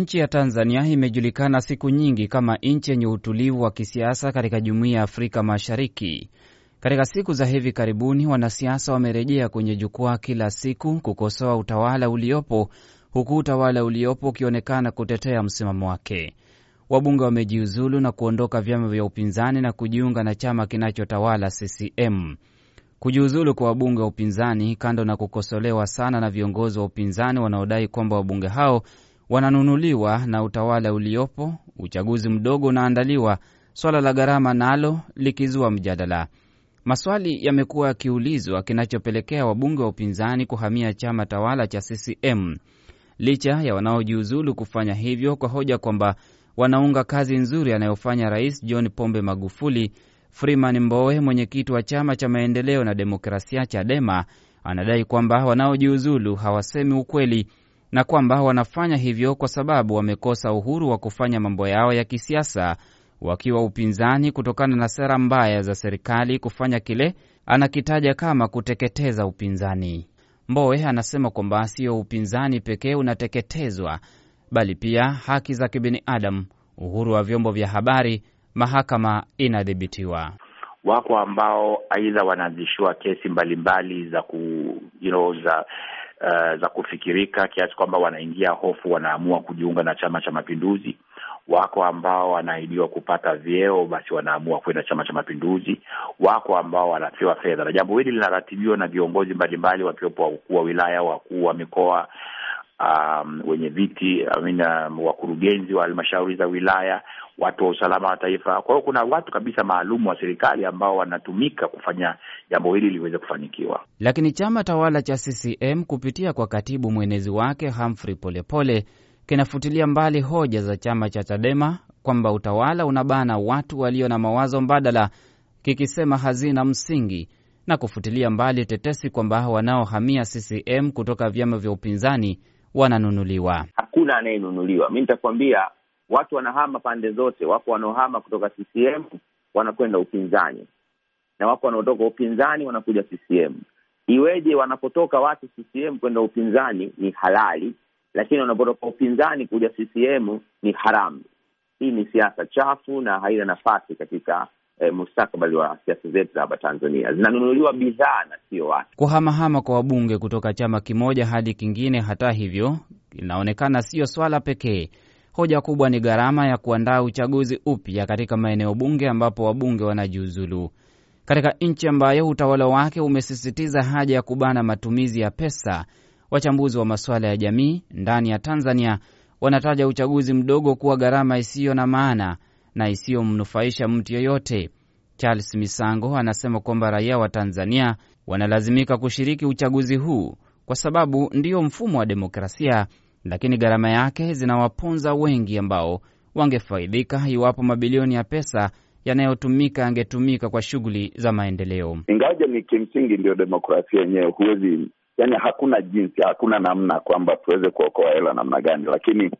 Nchi ya Tanzania imejulikana siku nyingi kama nchi yenye utulivu wa kisiasa katika jumuiya ya Afrika Mashariki. Katika siku za hivi karibuni, wanasiasa wamerejea kwenye jukwaa kila siku kukosoa utawala uliopo, huku utawala uliopo ukionekana kutetea msimamo wake. Wabunge wamejiuzulu na kuondoka vyama vya upinzani na kujiunga na chama kinachotawala CCM. Kujiuzulu kwa wabunge wa upinzani, kando na kukosolewa sana na viongozi wa upinzani wanaodai kwamba wabunge hao wananunuliwa na utawala uliopo, uchaguzi mdogo unaandaliwa, swala la gharama nalo likizua mjadala. Maswali yamekuwa yakiulizwa kinachopelekea wabunge wa upinzani kuhamia chama tawala cha CCM, licha ya wanaojiuzulu kufanya hivyo kwa hoja kwamba wanaunga kazi nzuri anayofanya Rais John Pombe Magufuli. Freeman Mbowe, mwenyekiti wa chama cha maendeleo na demokrasia CHADEMA, anadai kwamba wanaojiuzulu hawasemi ukweli na kwamba wanafanya hivyo kwa sababu wamekosa uhuru wa kufanya mambo yao ya kisiasa wakiwa upinzani kutokana na sera mbaya za serikali kufanya kile anakitaja kama kuteketeza upinzani. Mbowe anasema kwamba sio upinzani pekee unateketezwa, bali pia haki za kibinadamu, uhuru wa vyombo vya habari, mahakama inadhibitiwa. Wako ambao aidha wanaanzishiwa kesi mbalimbali mbali za ku, you know, za uh, za kufikirika kiasi kwamba wanaingia hofu, wanaamua kujiunga na Chama cha Mapinduzi. Wako ambao wanaahidiwa kupata vyeo, basi wanaamua kwenda Chama cha Mapinduzi. Wako ambao wanapewa fedha, na jambo hili linaratibiwa na viongozi mbalimbali, wakiwepo wakuu wa wilaya, wakuu wa mikoa, um, wenye viti amina, wakurugenzi wa halmashauri za wilaya, watu wa usalama wa taifa. Kwa hiyo kuna watu kabisa maalum wa serikali ambao wanatumika kufanya jambo hili liweze kufanikiwa. Lakini chama tawala cha CCM kupitia kwa katibu mwenezi wake Humphrey Polepole kinafutilia mbali hoja za chama cha Chadema kwamba utawala unabana watu walio na mawazo mbadala, kikisema hazina msingi na kufutilia mbali tetesi kwamba wanaohamia CCM kutoka vyama vya upinzani wananunuliwa. Hakuna anayenunuliwa. Mi nitakuambia watu wanahama pande zote. Wapo wanaohama kutoka CCM wanakwenda upinzani, na wapo wanaotoka upinzani wanakuja CCM. Iweje wanapotoka watu CCM kwenda upinzani ni halali, lakini wanapotoka upinzani kuja CCM ni haramu. Hii ni siasa chafu na haina nafasi katika eh, mustakabali wa siasa zetu za hapa Tanzania. Zinanunuliwa bidhaa na sio watu. Kuhamahama kwa wabunge kutoka chama kimoja hadi kingine, hata hivyo, inaonekana siyo swala pekee. Hoja kubwa ni gharama ya kuandaa uchaguzi upya katika maeneo bunge ambapo wabunge wanajiuzulu. Katika nchi ambayo utawala wake umesisitiza haja ya kubana matumizi ya pesa, wachambuzi wa masuala ya jamii ndani ya Tanzania wanataja uchaguzi mdogo kuwa gharama isiyo na maana na isiyomnufaisha mtu yoyote. Charles Misango anasema kwamba raia wa Tanzania wanalazimika kushiriki uchaguzi huu kwa sababu ndiyo mfumo wa demokrasia, lakini gharama yake zinawaponza wengi ambao wangefaidika iwapo mabilioni ya pesa yanayotumika yangetumika kwa shughuli za maendeleo. Ingawaje ni kimsingi ndiyo demokrasia yenyewe, huwezi yani, hakuna jinsi, hakuna namna kwamba tuweze kuokoa hela namna gani, lakini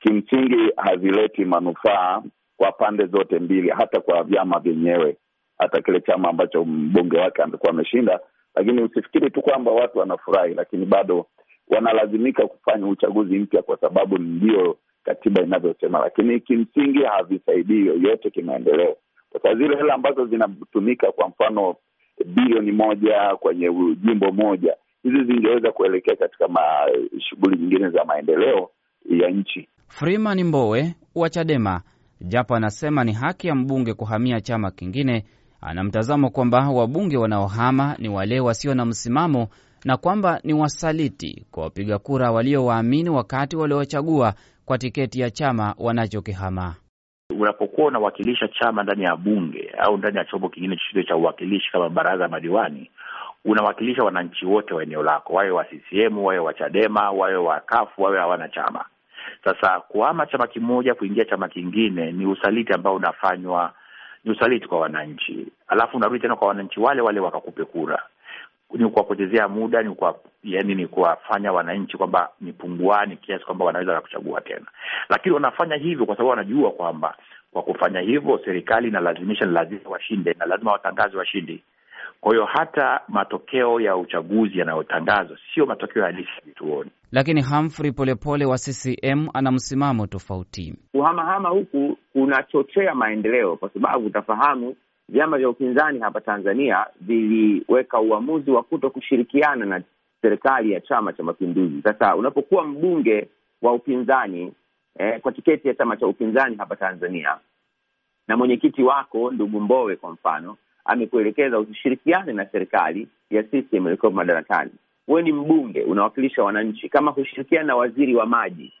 kimsingi hazileti manufaa kwa pande zote mbili, hata kwa vyama vyenyewe, hata kile chama ambacho mbunge wake amekuwa ameshinda. Lakini usifikiri tu kwamba watu wanafurahi, lakini bado wanalazimika kufanya uchaguzi mpya kwa sababu ndio katiba inavyosema, lakini kimsingi havisaidii yoyote kimaendeleo, kwa sababu zile hela ambazo zinatumika, kwa mfano bilioni moja kwenye jimbo moja, hizi zingeweza kuelekea katika shughuli nyingine za maendeleo ya nchi. Freeman Mbowe wa Chadema japo anasema ni haki ya mbunge kuhamia chama kingine, ana mtazamo kwamba wabunge wanaohama ni wale wasio na msimamo na kwamba ni wasaliti kwa wapiga kura waliowaamini wakati waliowachagua kwa tiketi ya chama wanachokihama. Unapokuwa unawakilisha chama ndani ya bunge au ndani ya chombo kingine chochote cha uwakilishi kama baraza la madiwani, unawakilisha wananchi wote wa eneo lako, wawe wa CCM, wawe wa Chadema, wawe wa kafu, wawe hawana chama. Sasa kuhama chama kimoja kuingia chama kingine ni usaliti ambao unafanywa, ni usaliti kwa wananchi, alafu unarudi tena kwa wananchi wale wale wakakupe kura. Ni kuwapotezea muda, ni kwa yani, ni kuwafanya wananchi kwamba ni punguani kiasi kwamba wanaweza wakakuchagua tena, lakini wanafanya hivyo kwa sababu wanajua kwamba kwa kufanya hivyo serikali inalazimisha, ni lazima washinde na lazima watangaze washindi. Kwa hiyo hata matokeo ya uchaguzi yanayotangazwa sio matokeo halisi vituoni. Lakini Humphrey Polepole wa CCM ana msimamo tofauti. Kuhamahama huku kunachochea maendeleo, kwa sababu utafahamu vyama vya upinzani hapa Tanzania viliweka uamuzi wa kuto kushirikiana na serikali ya Chama cha Mapinduzi. Sasa unapokuwa mbunge wa upinzani eh, kwa tiketi ya chama cha upinzani hapa Tanzania na mwenyekiti wako ndugu Mbowe kwa mfano amekuelekeza usishirikiane na serikali ya CCM ilikuwa madarakani, wewe ni mbunge unawakilisha wananchi, kama hushirikiana na waziri wa maji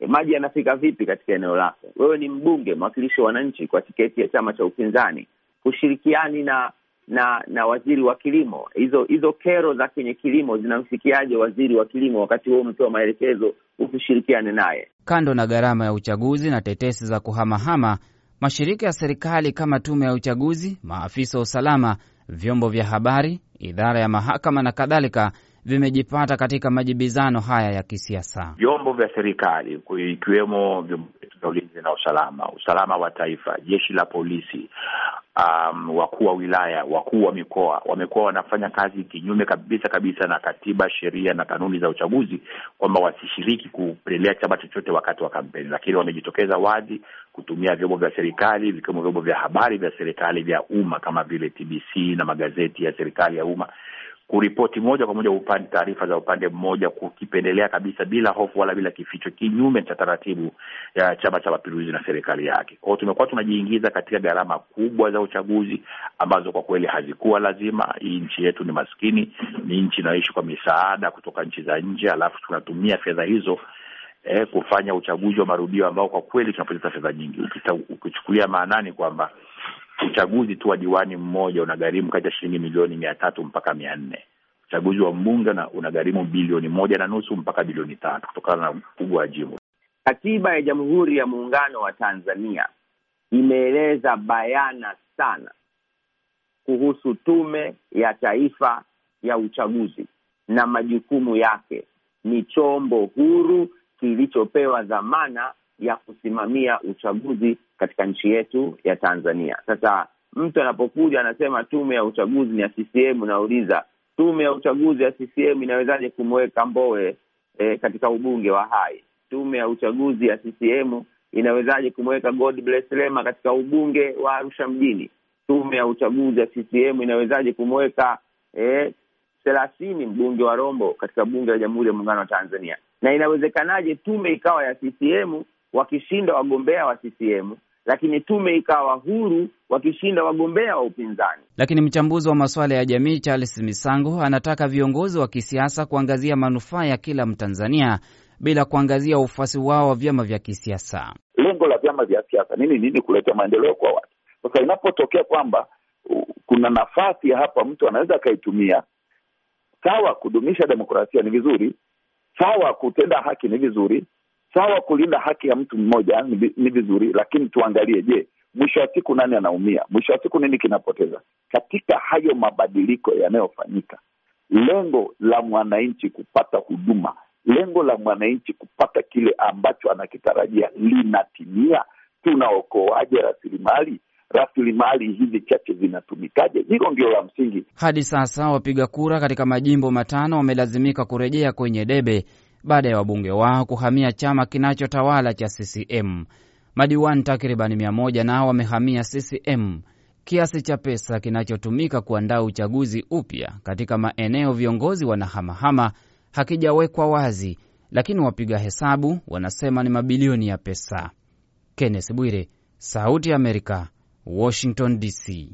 e, maji yanafika vipi katika eneo lako? Wewe ni mbunge mwakilishi wa wananchi kwa tiketi ya chama cha upinzani, hushirikiani na na na waziri wa kilimo, hizo hizo kero za kwenye kilimo zinamfikiaje waziri wa kilimo wakati huo umepewa maelekezo usishirikiane naye? Kando na gharama ya uchaguzi na tetesi za kuhamahama, mashirika ya serikali kama tume ya uchaguzi, maafisa wa usalama, vyombo vya habari, idara ya mahakama na kadhalika vimejipata katika majibizano haya ya kisiasa. Vyombo vya serikali ikiwemo vyombo vya ulinzi na usalama, usalama wa taifa, jeshi la polisi, um, wakuu wa wilaya, wakuu wa mikoa wamekuwa wanafanya kazi kinyume kabisa kabisa na katiba, sheria na kanuni za uchaguzi, kwamba wasishiriki kupendelea chama chochote wakati wa kampeni, lakini wamejitokeza wazi kutumia vyombo vya serikali vikiwemo vyombo vya habari vya serikali vya umma kama vile TBC na magazeti ya serikali ya umma kuripoti moja kwa moja upande taarifa za upande mmoja, kukipendelea kabisa bila hofu wala bila kificho, kinyume cha taratibu ya Chama cha Mapinduzi na serikali yake. Kwa tumekuwa tunajiingiza katika gharama kubwa za uchaguzi ambazo kwa kweli hazikuwa lazima. Hii nchi yetu ni maskini, ni nchi inayoishi kwa misaada kutoka nchi za nje, alafu tunatumia fedha hizo eh, kufanya uchaguzi wa marudio ambao kwa kweli tunapoteza fedha nyingi, ukichukulia maanani kwamba uchaguzi tu wa diwani mmoja unagharimu kati ya shilingi milioni mia tatu mpaka mia nne. Uchaguzi wa mbunge unagharimu bilioni moja na nusu mpaka bilioni tatu kutokana na ukubwa wa jimbo. Katiba ya Jamhuri ya Muungano wa Tanzania imeeleza bayana sana kuhusu Tume ya Taifa ya Uchaguzi na majukumu yake. Ni chombo huru kilichopewa dhamana ya kusimamia uchaguzi katika nchi yetu ya Tanzania. Sasa mtu anapokuja anasema tume ya uchaguzi ni ya CCM, nauliza tume ya uchaguzi ya CCM inawezaje kumweka Mbowe eh, katika ubunge wa Hai? Tume ya uchaguzi ya CCM inawezaje kumweka God bless Lema katika ubunge wa Arusha mjini? Tume ya uchaguzi ya CCM inawezaje kumweka eh, thelathini mbunge wa Rombo katika bunge la Jamhuri ya Muungano wa Tanzania? Na inawezekanaje tume ikawa ya CCM wakishinda wagombea wa CCM lakini tume ikawa huru wakishinda wagombea wa upinzani. Lakini mchambuzi wa masuala ya jamii Charles Misango anataka viongozi wa kisiasa kuangazia manufaa ya kila Mtanzania bila kuangazia ufuasi wao wa vyama vya kisiasa. Lengo la vyama vya siasa nini? Nini? Kuleta maendeleo kwa watu. Sasa inapotokea kwamba uh, kuna nafasi ya hapa mtu anaweza akaitumia, sawa, kudumisha demokrasia ni vizuri, sawa, kutenda haki ni vizuri sawa kulinda haki ya mtu mmoja ni vizuri, lakini tuangalie, je, mwisho wa siku nani anaumia? Mwisho wa siku nini kinapoteza katika hayo mabadiliko yanayofanyika? Lengo la mwananchi kupata huduma, lengo la mwananchi kupata kile ambacho anakitarajia linatimia? Tunaokoaje rasilimali? Rasilimali hizi chache zinatumikaje? Hilo ndio la msingi. Hadi sasa wapiga kura katika majimbo matano wamelazimika kurejea kwenye debe baada ya wabunge wao kuhamia chama kinachotawala cha CCM. Madiwani takribani mia moja nao wamehamia CCM. Kiasi cha pesa kinachotumika kuandaa uchaguzi upya katika maeneo viongozi wanahamahama hakijawekwa wazi, lakini wapiga hesabu wanasema ni mabilioni ya pesa. Kenneth Bwire, Sauti ya Amerika, Washington DC.